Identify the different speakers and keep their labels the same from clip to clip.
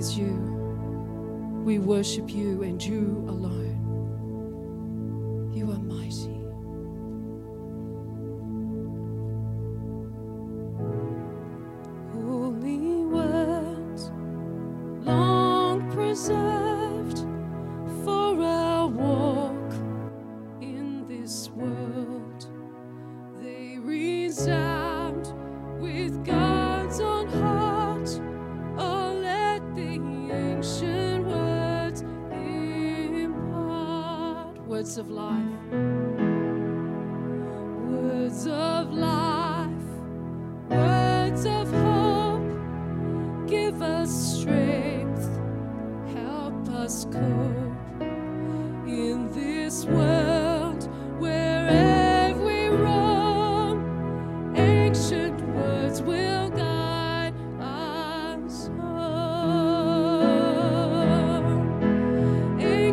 Speaker 1: praise you. We worship you and you alone. You are mighty.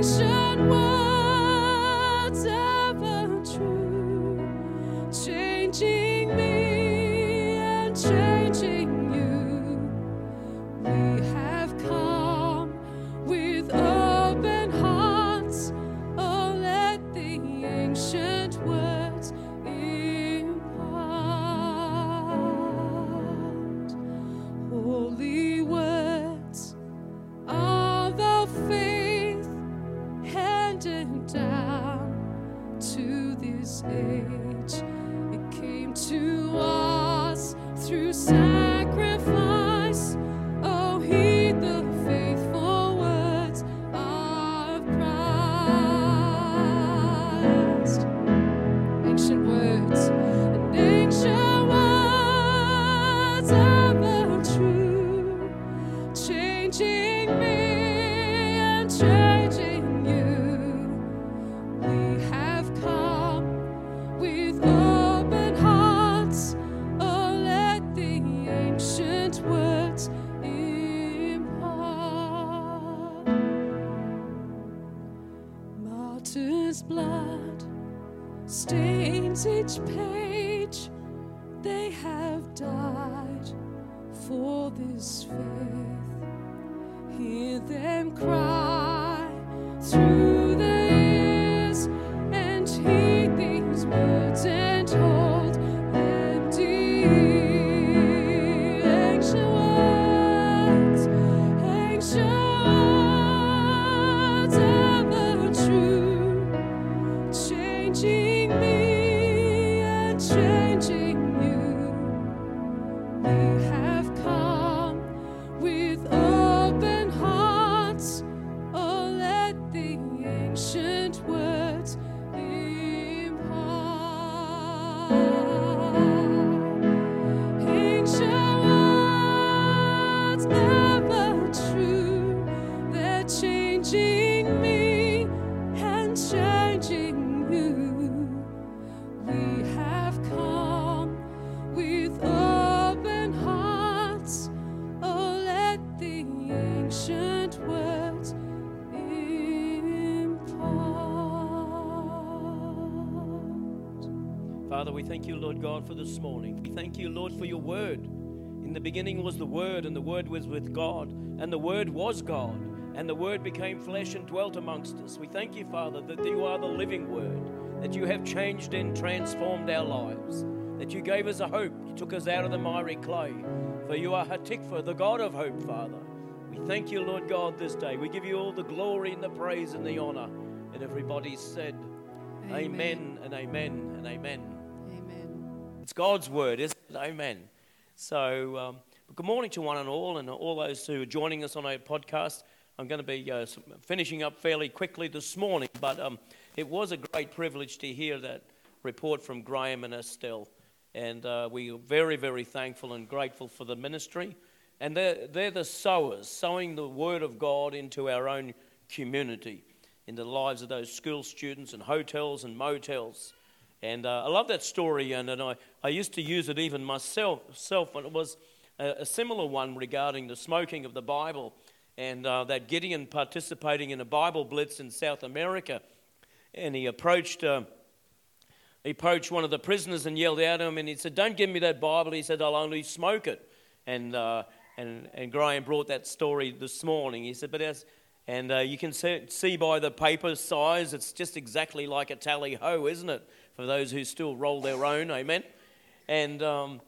Speaker 1: Home. Each page. They have died for this faith. Hear them you,
Speaker 2: Lord God, for this morning. We thank you, Lord, for your word. In the beginning was the Word, and the Word was with God, and the Word was God, and the Word became flesh and dwelt amongst us. We thank you, Father, that you are the living Word, that you have changed and transformed our lives, that you gave us a hope. You took us out of the miry clay. For you are Hatikva, the God of hope, Father. We thank you, Lord God, this day. We give you all the glory and the praise and the honor. And everybody said, Amen, and amen and amen. It's God's word, isn't it? Amen. So, um, good morning to one and all, and all those who are joining us on our podcast. I'm going to be uh, finishing up fairly quickly this morning, but um, it was a great privilege to hear that report from Graham and Estelle. And uh, we are very, very thankful and grateful for the ministry and they're, they're the sowers, sowing the word of God into our own community, into the lives of those school students and hotels and motels. And uh, I love that story, and, and I, I used to use it even myself, self, and it was a, a similar one regarding the smoking of the Bible and uh, that Gideon participating in a Bible blitz in South America. And he approached, uh, he approached one of the prisoners and yelled out at him, and he said, Don't give me that Bible. He said, I'll only smoke it. And, uh, and, and Graham brought that story this morning. He said, But as, and uh, you can see by the paper size, it's just exactly like a tally ho, isn't it? For those who still roll their own, amen. And um,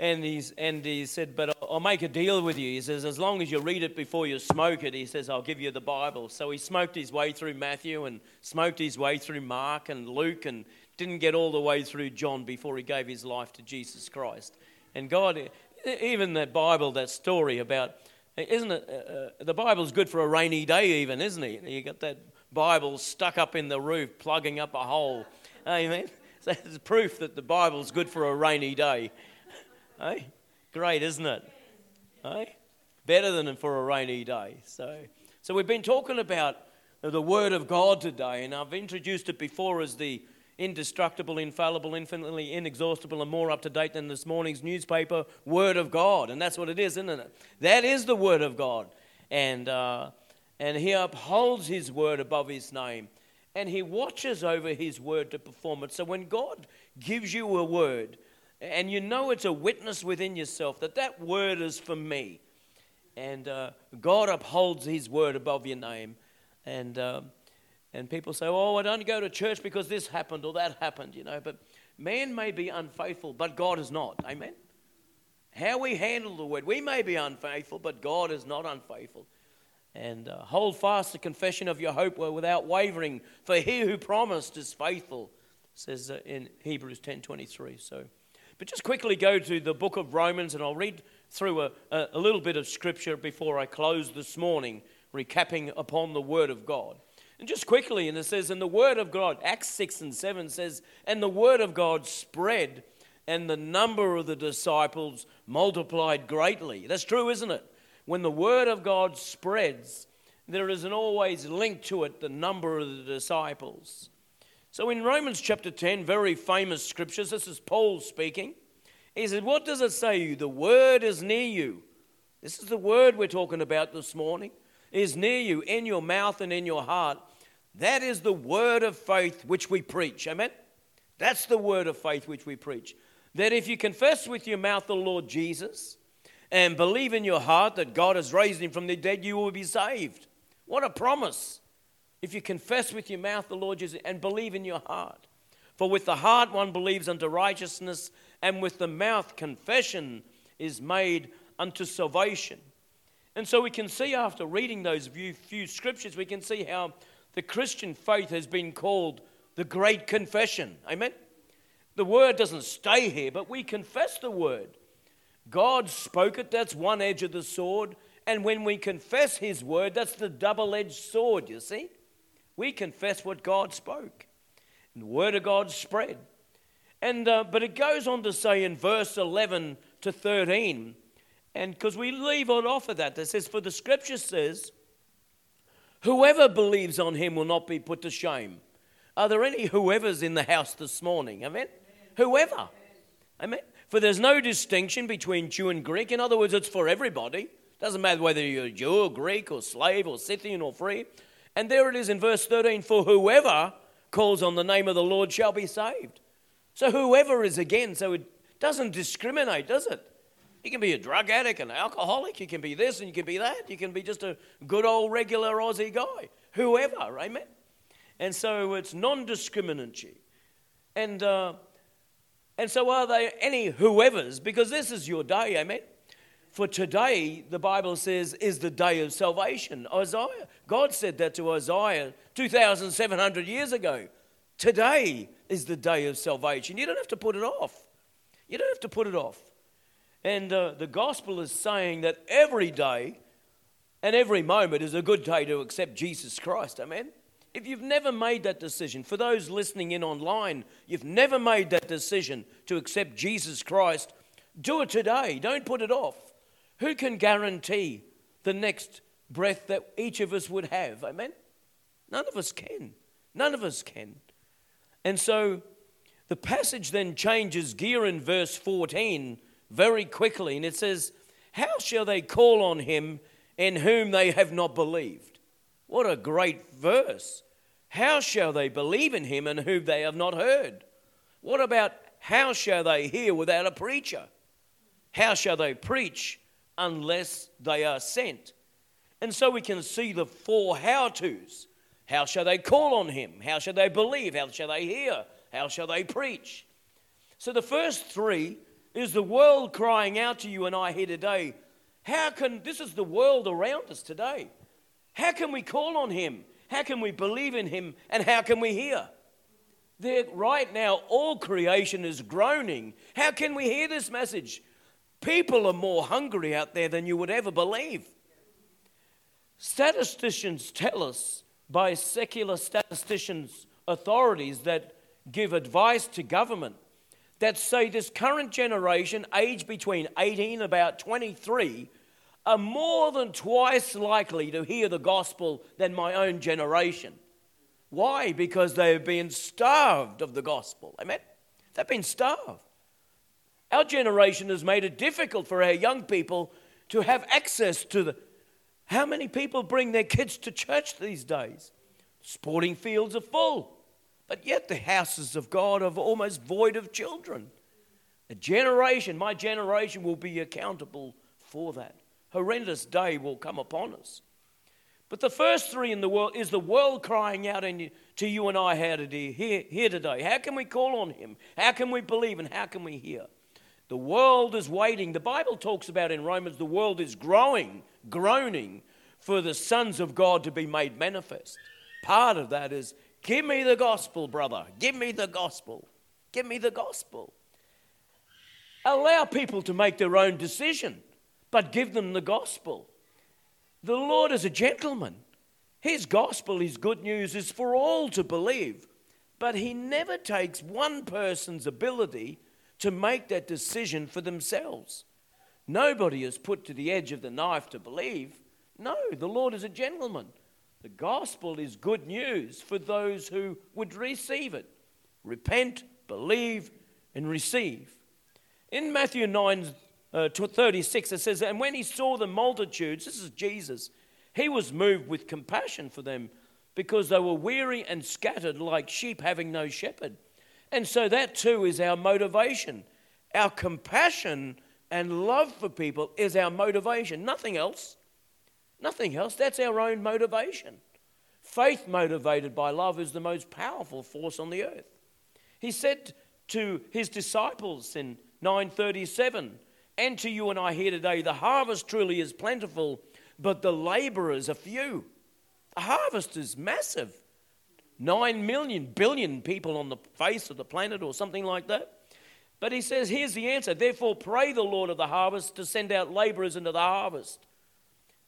Speaker 2: and, he's, and he said, But I'll make a deal with you. He says, As long as you read it before you smoke it, he says, I'll give you the Bible. So he smoked his way through Matthew and smoked his way through Mark and Luke and didn't get all the way through John before he gave his life to Jesus Christ. And God, even that Bible, that story about, isn't it? Uh, the Bible's good for a rainy day, even, isn't it? You got that Bible stuck up in the roof, plugging up a hole. Amen. So it's proof that the Bible's good for a rainy day. Hey, great, isn't it? Hey, better than for a rainy day. So, so we've been talking about the Word of God today, and I've introduced it before as the indestructible, infallible, infinitely inexhaustible, and more up to date than this morning's newspaper Word of God. And that's what it is, isn't it? That is the Word of God. And, uh, and He upholds His Word above His name. And He watches over His Word to perform it. So when God gives you a word, and you know it's a witness within yourself that that word is for me. And uh, God upholds His word above your name. And, uh, and people say, oh, I don't go to church because this happened or that happened, you know. But man may be unfaithful, but God is not. Amen? How we handle the word, we may be unfaithful, but God is not unfaithful. And uh, hold fast the confession of your hope without wavering, for he who promised is faithful, says uh, in Hebrews 10.23. So... But just quickly go to the book of Romans, and I'll read through a, a, little bit of scripture before I close this morning, recapping upon the Word of God. And just quickly, and it says, and the Word of God, Acts 6 and 7 says, and the Word of God spread, and the number of the disciples multiplied greatly. That's true, isn't it? When the Word of God spreads, there is an always link to it the number of the disciples. So in Romans chapter 10, very famous scriptures, this is Paul speaking. He said, What does it say? The word is near you. This is the word we're talking about this morning. Is near you, in your mouth and in your heart. That is the word of faith which we preach. Amen? That's the word of faith which we preach. That if you confess with your mouth the Lord Jesus and believe in your heart that God has raised him from the dead, you will be saved. What a promise. If you confess with your mouth the Lord Jesus and believe in your heart. For with the heart one believes unto righteousness, and with the mouth confession is made unto salvation. And so we can see after reading those few, few scriptures, we can see how the Christian faith has been called the great confession. Amen? The word doesn't stay here, but we confess the word. God spoke it, that's one edge of the sword. And when we confess his word, that's the double edged sword, you see? We confess what God spoke. And the word of God spread. And, uh, but it goes on to say in verse 11 to 13, and because we leave it off of that, it says, For the scripture says, Whoever believes on him will not be put to shame. Are there any whoever's in the house this morning? Amen? Amen. Whoever. Amen. For there's no distinction between Jew and Greek. In other words, it's for everybody. Doesn't matter whether you're Jew or Greek or slave or Scythian or free. And there it is in verse 13 for whoever calls on the name of the Lord shall be saved. So whoever is again, so it doesn't discriminate, does it? You can be a drug addict, an alcoholic, you can be this and you can be that, you can be just a good old regular Aussie guy. Whoever, amen? And so it's non discriminatory. And, uh, and so are there any whoever's? Because this is your day, amen? For today, the Bible says, is the day of salvation. Isaiah, God said that to Isaiah 2,700 years ago. Today is the day of salvation. You don't have to put it off. You don't have to put it off. And uh, the gospel is saying that every day and every moment is a good day to accept Jesus Christ. Amen? If you've never made that decision, for those listening in online, you've never made that decision to accept Jesus Christ, do it today. Don't put it off. Who can guarantee the next breath that each of us would have? Amen? None of us can. None of us can. And so the passage then changes gear in verse 14 very quickly, and it says, How shall they call on him in whom they have not believed? What a great verse. How shall they believe in him and whom they have not heard? What about how shall they hear without a preacher? How shall they preach unless they are sent? And so we can see the four how to's. How shall they call on him? How shall they believe? How shall they hear? How shall they preach? So the first three is the world crying out to you and I here today. How can, this is the world around us today. How can we call on him? How can we believe in him? And how can we hear? There, right now, all creation is groaning. How can we hear this message? People are more hungry out there than you would ever believe. Statisticians tell us, by secular statisticians, authorities that give advice to government, that say this current generation, aged between 18 and about 23, are more than twice likely to hear the gospel than my own generation. Why? Because they've been starved of the gospel. Amen? They've been starved. Our generation has made it difficult for our young people to have access to the. How many people bring their kids to church these days? Sporting fields are full, but yet the houses of God are almost void of children. A generation, my generation, will be accountable for that. Horrendous day will come upon us. But the first three in the world is the world crying out to you and I how to do here, here today. How can we call on Him? How can we believe and how can we hear? The world is waiting. The Bible talks about in Romans the world is growing, groaning for the sons of God to be made manifest. Part of that is give me the gospel, brother. Give me the gospel. Give me the gospel. Allow people to make their own decision, but give them the gospel. The Lord is a gentleman. His gospel, his good news, is for all to believe. But he never takes one person's ability to make that decision for themselves. Nobody is put to the edge of the knife to believe. No, the Lord is a gentleman. The gospel is good news for those who would receive it. Repent, believe, and receive. In Matthew 9 uh, 36, it says, And when he saw the multitudes, this is Jesus, he was moved with compassion for them because they were weary and scattered like sheep having no shepherd. And so that too is our motivation. Our compassion and love for people is our motivation, nothing else. Nothing else. That's our own motivation. Faith motivated by love is the most powerful force on the earth. He said to his disciples in 937, and to you and I here today, the harvest truly is plentiful, but the laborers are few. The harvest is massive. Nine million, billion people on the face of the planet, or something like that. But he says, here's the answer. Therefore, pray the Lord of the harvest to send out laborers into the harvest.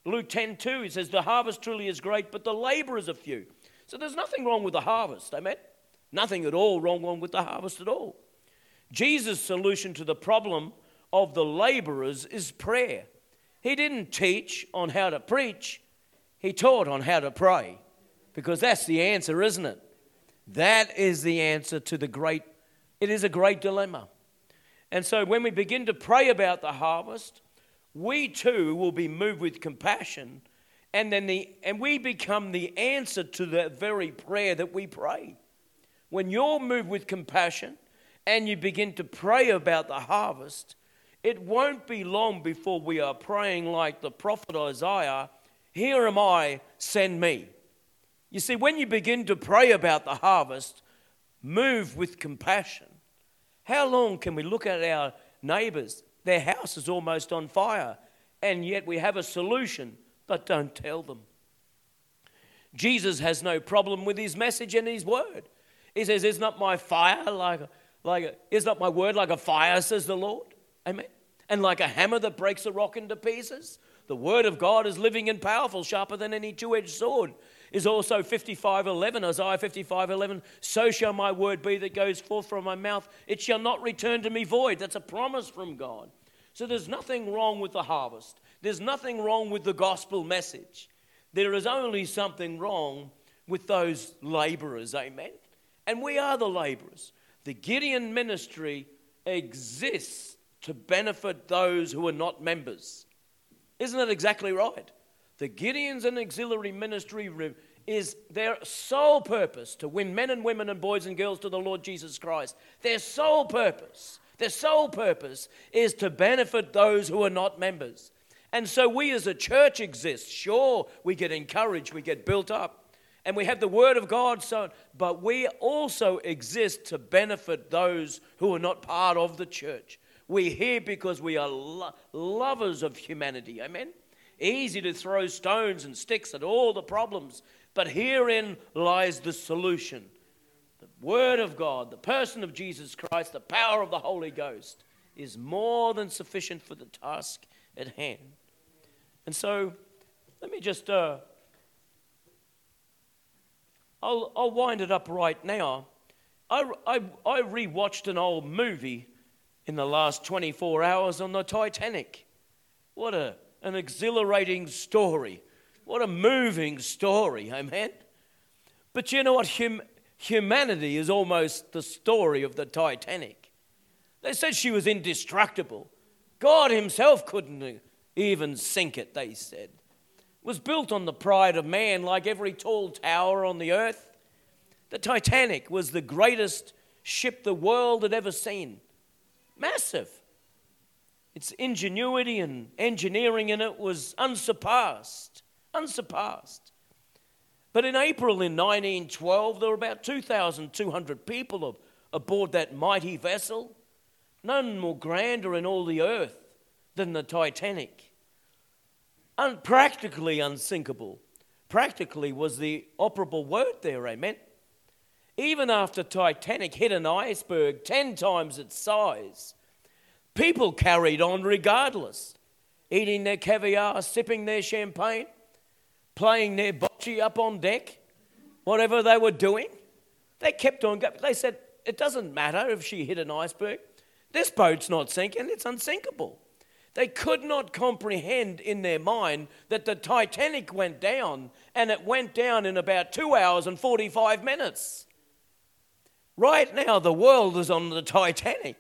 Speaker 2: Luke 10 2, he says, The harvest truly is great, but the laborers are few. So there's nothing wrong with the harvest, amen? Nothing at all wrong with the harvest at all. Jesus' solution to the problem of the laborers is prayer. He didn't teach on how to preach, he taught on how to pray. Because that's the answer, isn't it? That is the answer to the great, it is a great dilemma. And so when we begin to pray about the harvest, we too will be moved with compassion, and then the and we become the answer to the very prayer that we pray. When you're moved with compassion and you begin to pray about the harvest, it won't be long before we are praying like the prophet Isaiah Here am I, send me. You see, when you begin to pray about the harvest, move with compassion. How long can we look at our neighbors? Their house is almost on fire, and yet we have a solution, but don't tell them. Jesus has no problem with his message and his word. He says, Is not my fire like, like is not my word like a fire, says the Lord? Amen. And like a hammer that breaks a rock into pieces, the word of God is living and powerful, sharper than any two edged sword. Is also 55:11, Isaiah 55:11. So shall my word be that goes forth from my mouth; it shall not return to me void. That's a promise from God. So there's nothing wrong with the harvest. There's nothing wrong with the gospel message. There is only something wrong with those laborers. Amen. And we are the laborers. The Gideon ministry exists to benefit those who are not members. Isn't that exactly right? The Gideons and Auxiliary Ministry is their sole purpose to win men and women and boys and girls to the Lord Jesus Christ. Their sole purpose, their sole purpose is to benefit those who are not members. And so we as a church exist. Sure, we get encouraged, we get built up, and we have the Word of God, so, but we also exist to benefit those who are not part of the church. We're here because we are lo- lovers of humanity. Amen? Easy to throw stones and sticks at all the problems, but herein lies the solution. The Word of God, the person of Jesus Christ, the power of the Holy Ghost is more than sufficient for the task at hand. And so, let me just, uh, I'll, I'll wind it up right now. I, I, I rewatched an old movie in the last 24 hours on the Titanic. What a, an exhilarating story. What a moving story, amen? But you know what? Hum, humanity is almost the story of the Titanic. They said she was indestructible. God Himself couldn't even sink it, they said. It was built on the pride of man, like every tall tower on the earth. The Titanic was the greatest ship the world had ever seen. Massive. Its ingenuity and engineering in it was unsurpassed. Unsurpassed. But in April in 1912, there were about 2,200 people aboard that mighty vessel. None more grander in all the earth than the Titanic. Unpractically unsinkable. Practically was the operable word there, amen. Even after Titanic hit an iceberg 10 times its size, people carried on regardless, eating their caviar, sipping their champagne, playing their bocce up on deck, whatever they were doing. They kept on going. They said, It doesn't matter if she hit an iceberg. This boat's not sinking, it's unsinkable. They could not comprehend in their mind that the Titanic went down and it went down in about two hours and 45 minutes. Right now, the world is on the Titanic.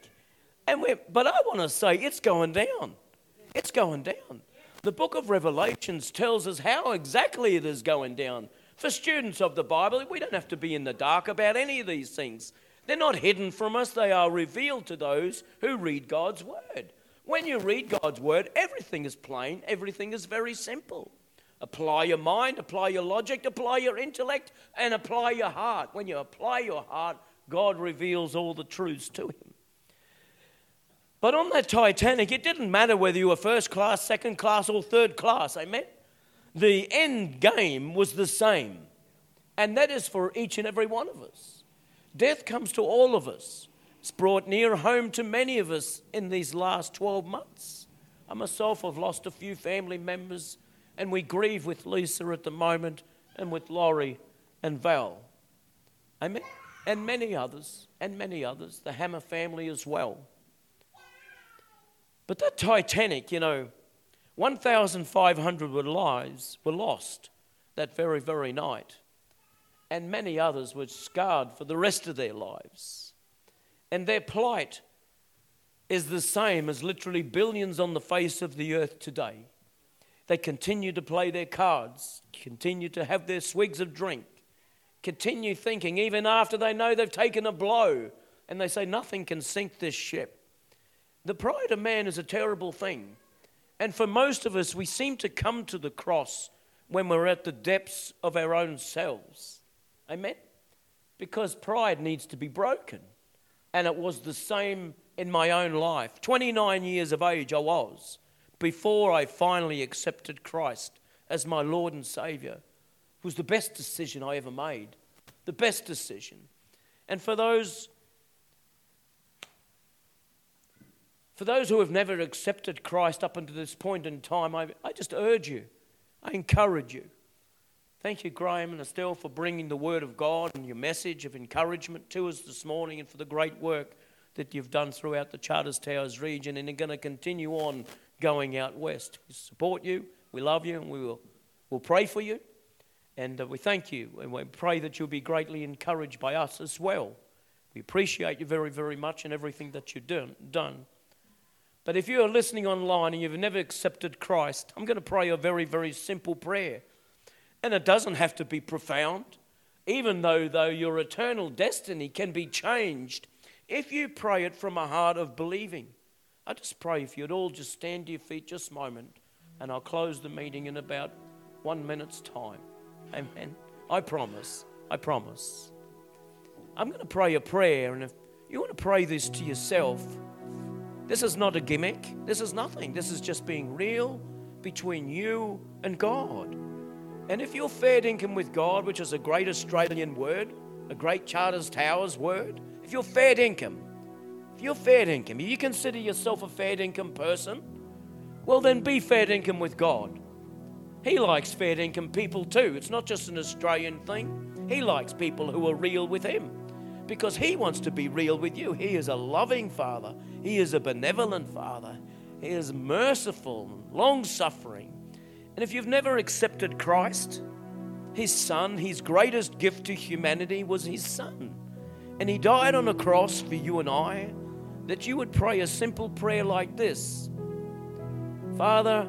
Speaker 2: And we're, but I want to say it's going down. It's going down. The book of Revelations tells us how exactly it is going down. For students of the Bible, we don't have to be in the dark about any of these things. They're not hidden from us, they are revealed to those who read God's word. When you read God's word, everything is plain, everything is very simple. Apply your mind, apply your logic, apply your intellect, and apply your heart. When you apply your heart, God reveals all the truths to him. But on that Titanic, it didn't matter whether you were first class, second class, or third class, amen? The end game was the same, and that is for each and every one of us. Death comes to all of us. It's brought near home to many of us in these last 12 months. I myself have lost a few family members, and we grieve with Lisa at the moment, and with Laurie and Val. Amen? And many others, and many others, the Hammer family as well. But that Titanic, you know, 1,500 lives were lost that very, very night. And many others were scarred for the rest of their lives. And their plight is the same as literally billions on the face of the earth today. They continue to play their cards, continue to have their swigs of drink, continue thinking, even after they know they've taken a blow, and they say, Nothing can sink this ship. The pride of man is a terrible thing. And for most of us, we seem to come to the cross when we're at the depths of our own selves. Amen? Because pride needs to be broken. And it was the same in my own life. 29 years of age, I was before I finally accepted Christ as my Lord and Savior. Was the best decision I ever made. The best decision. And for those For those who have never accepted Christ up until this point in time, I, I just urge you, I encourage you. Thank you, Graham and Estelle, for bringing the Word of God and your message of encouragement to us this morning and for the great work that you've done throughout the Charters Towers region and are going to continue on going out west. We support you, we love you, and we will we'll pray for you. And uh, we thank you, and we pray that you'll be greatly encouraged by us as well. We appreciate you very, very much and everything that you've done. But if you are listening online and you've never accepted Christ, I'm going to pray a very, very simple prayer. And it doesn't have to be profound, even though, though your eternal destiny can be changed if you pray it from a heart of believing. I just pray if you'd all just stand to your feet just a moment, and I'll close the meeting in about one minute's time. Amen. I promise. I promise. I'm going to pray a prayer, and if you want to pray this to yourself, this is not a gimmick. This is nothing. This is just being real between you and God. And if you're fair dinkum with God, which is a great Australian word, a great Charters Towers word, if you're fair dinkum, if you're fair dinkum, if you consider yourself a fair dinkum person, well then be fair dinkum with God. He likes fair dinkum people too. It's not just an Australian thing. He likes people who are real with Him because He wants to be real with you. He is a loving Father, He is a benevolent Father, He is merciful, long suffering. And if you've never accepted Christ, His Son, His greatest gift to humanity was His Son. And He died on a cross for you and I, that you would pray a simple prayer like this Father,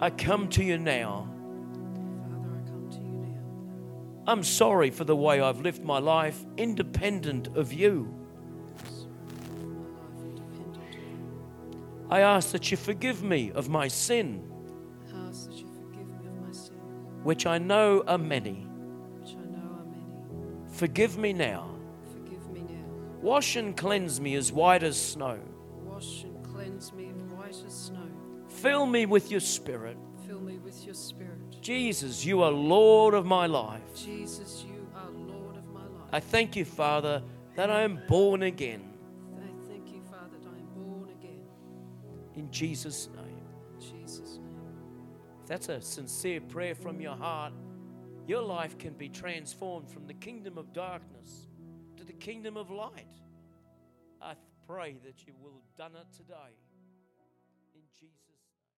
Speaker 2: I come to you now.
Speaker 1: Father, I come to you now.
Speaker 2: I'm sorry for the way I've lived my life independent of you.
Speaker 1: Sorry for my life independent of you.
Speaker 2: I ask that you forgive me of my sin,
Speaker 1: I ask that you forgive me of my sin,
Speaker 2: which I know are many.
Speaker 1: which I know are many.
Speaker 2: Forgive me now.
Speaker 1: Forgive me now.
Speaker 2: Wash and cleanse me as white as snow.
Speaker 1: Wash and cleanse me white as snow.
Speaker 2: Fill me with your spirit.
Speaker 1: Fill me with your spirit.
Speaker 2: Jesus, you are Lord of my life.
Speaker 1: Jesus, you are Lord of my life.
Speaker 2: I thank you, Father, that I am born again.
Speaker 1: I thank you, Father, that I am born again.
Speaker 2: In Jesus' name.
Speaker 1: Jesus' name.
Speaker 2: If that's a sincere prayer from your heart, your life can be transformed from the kingdom of darkness to the kingdom of light. I pray that you will have done it today.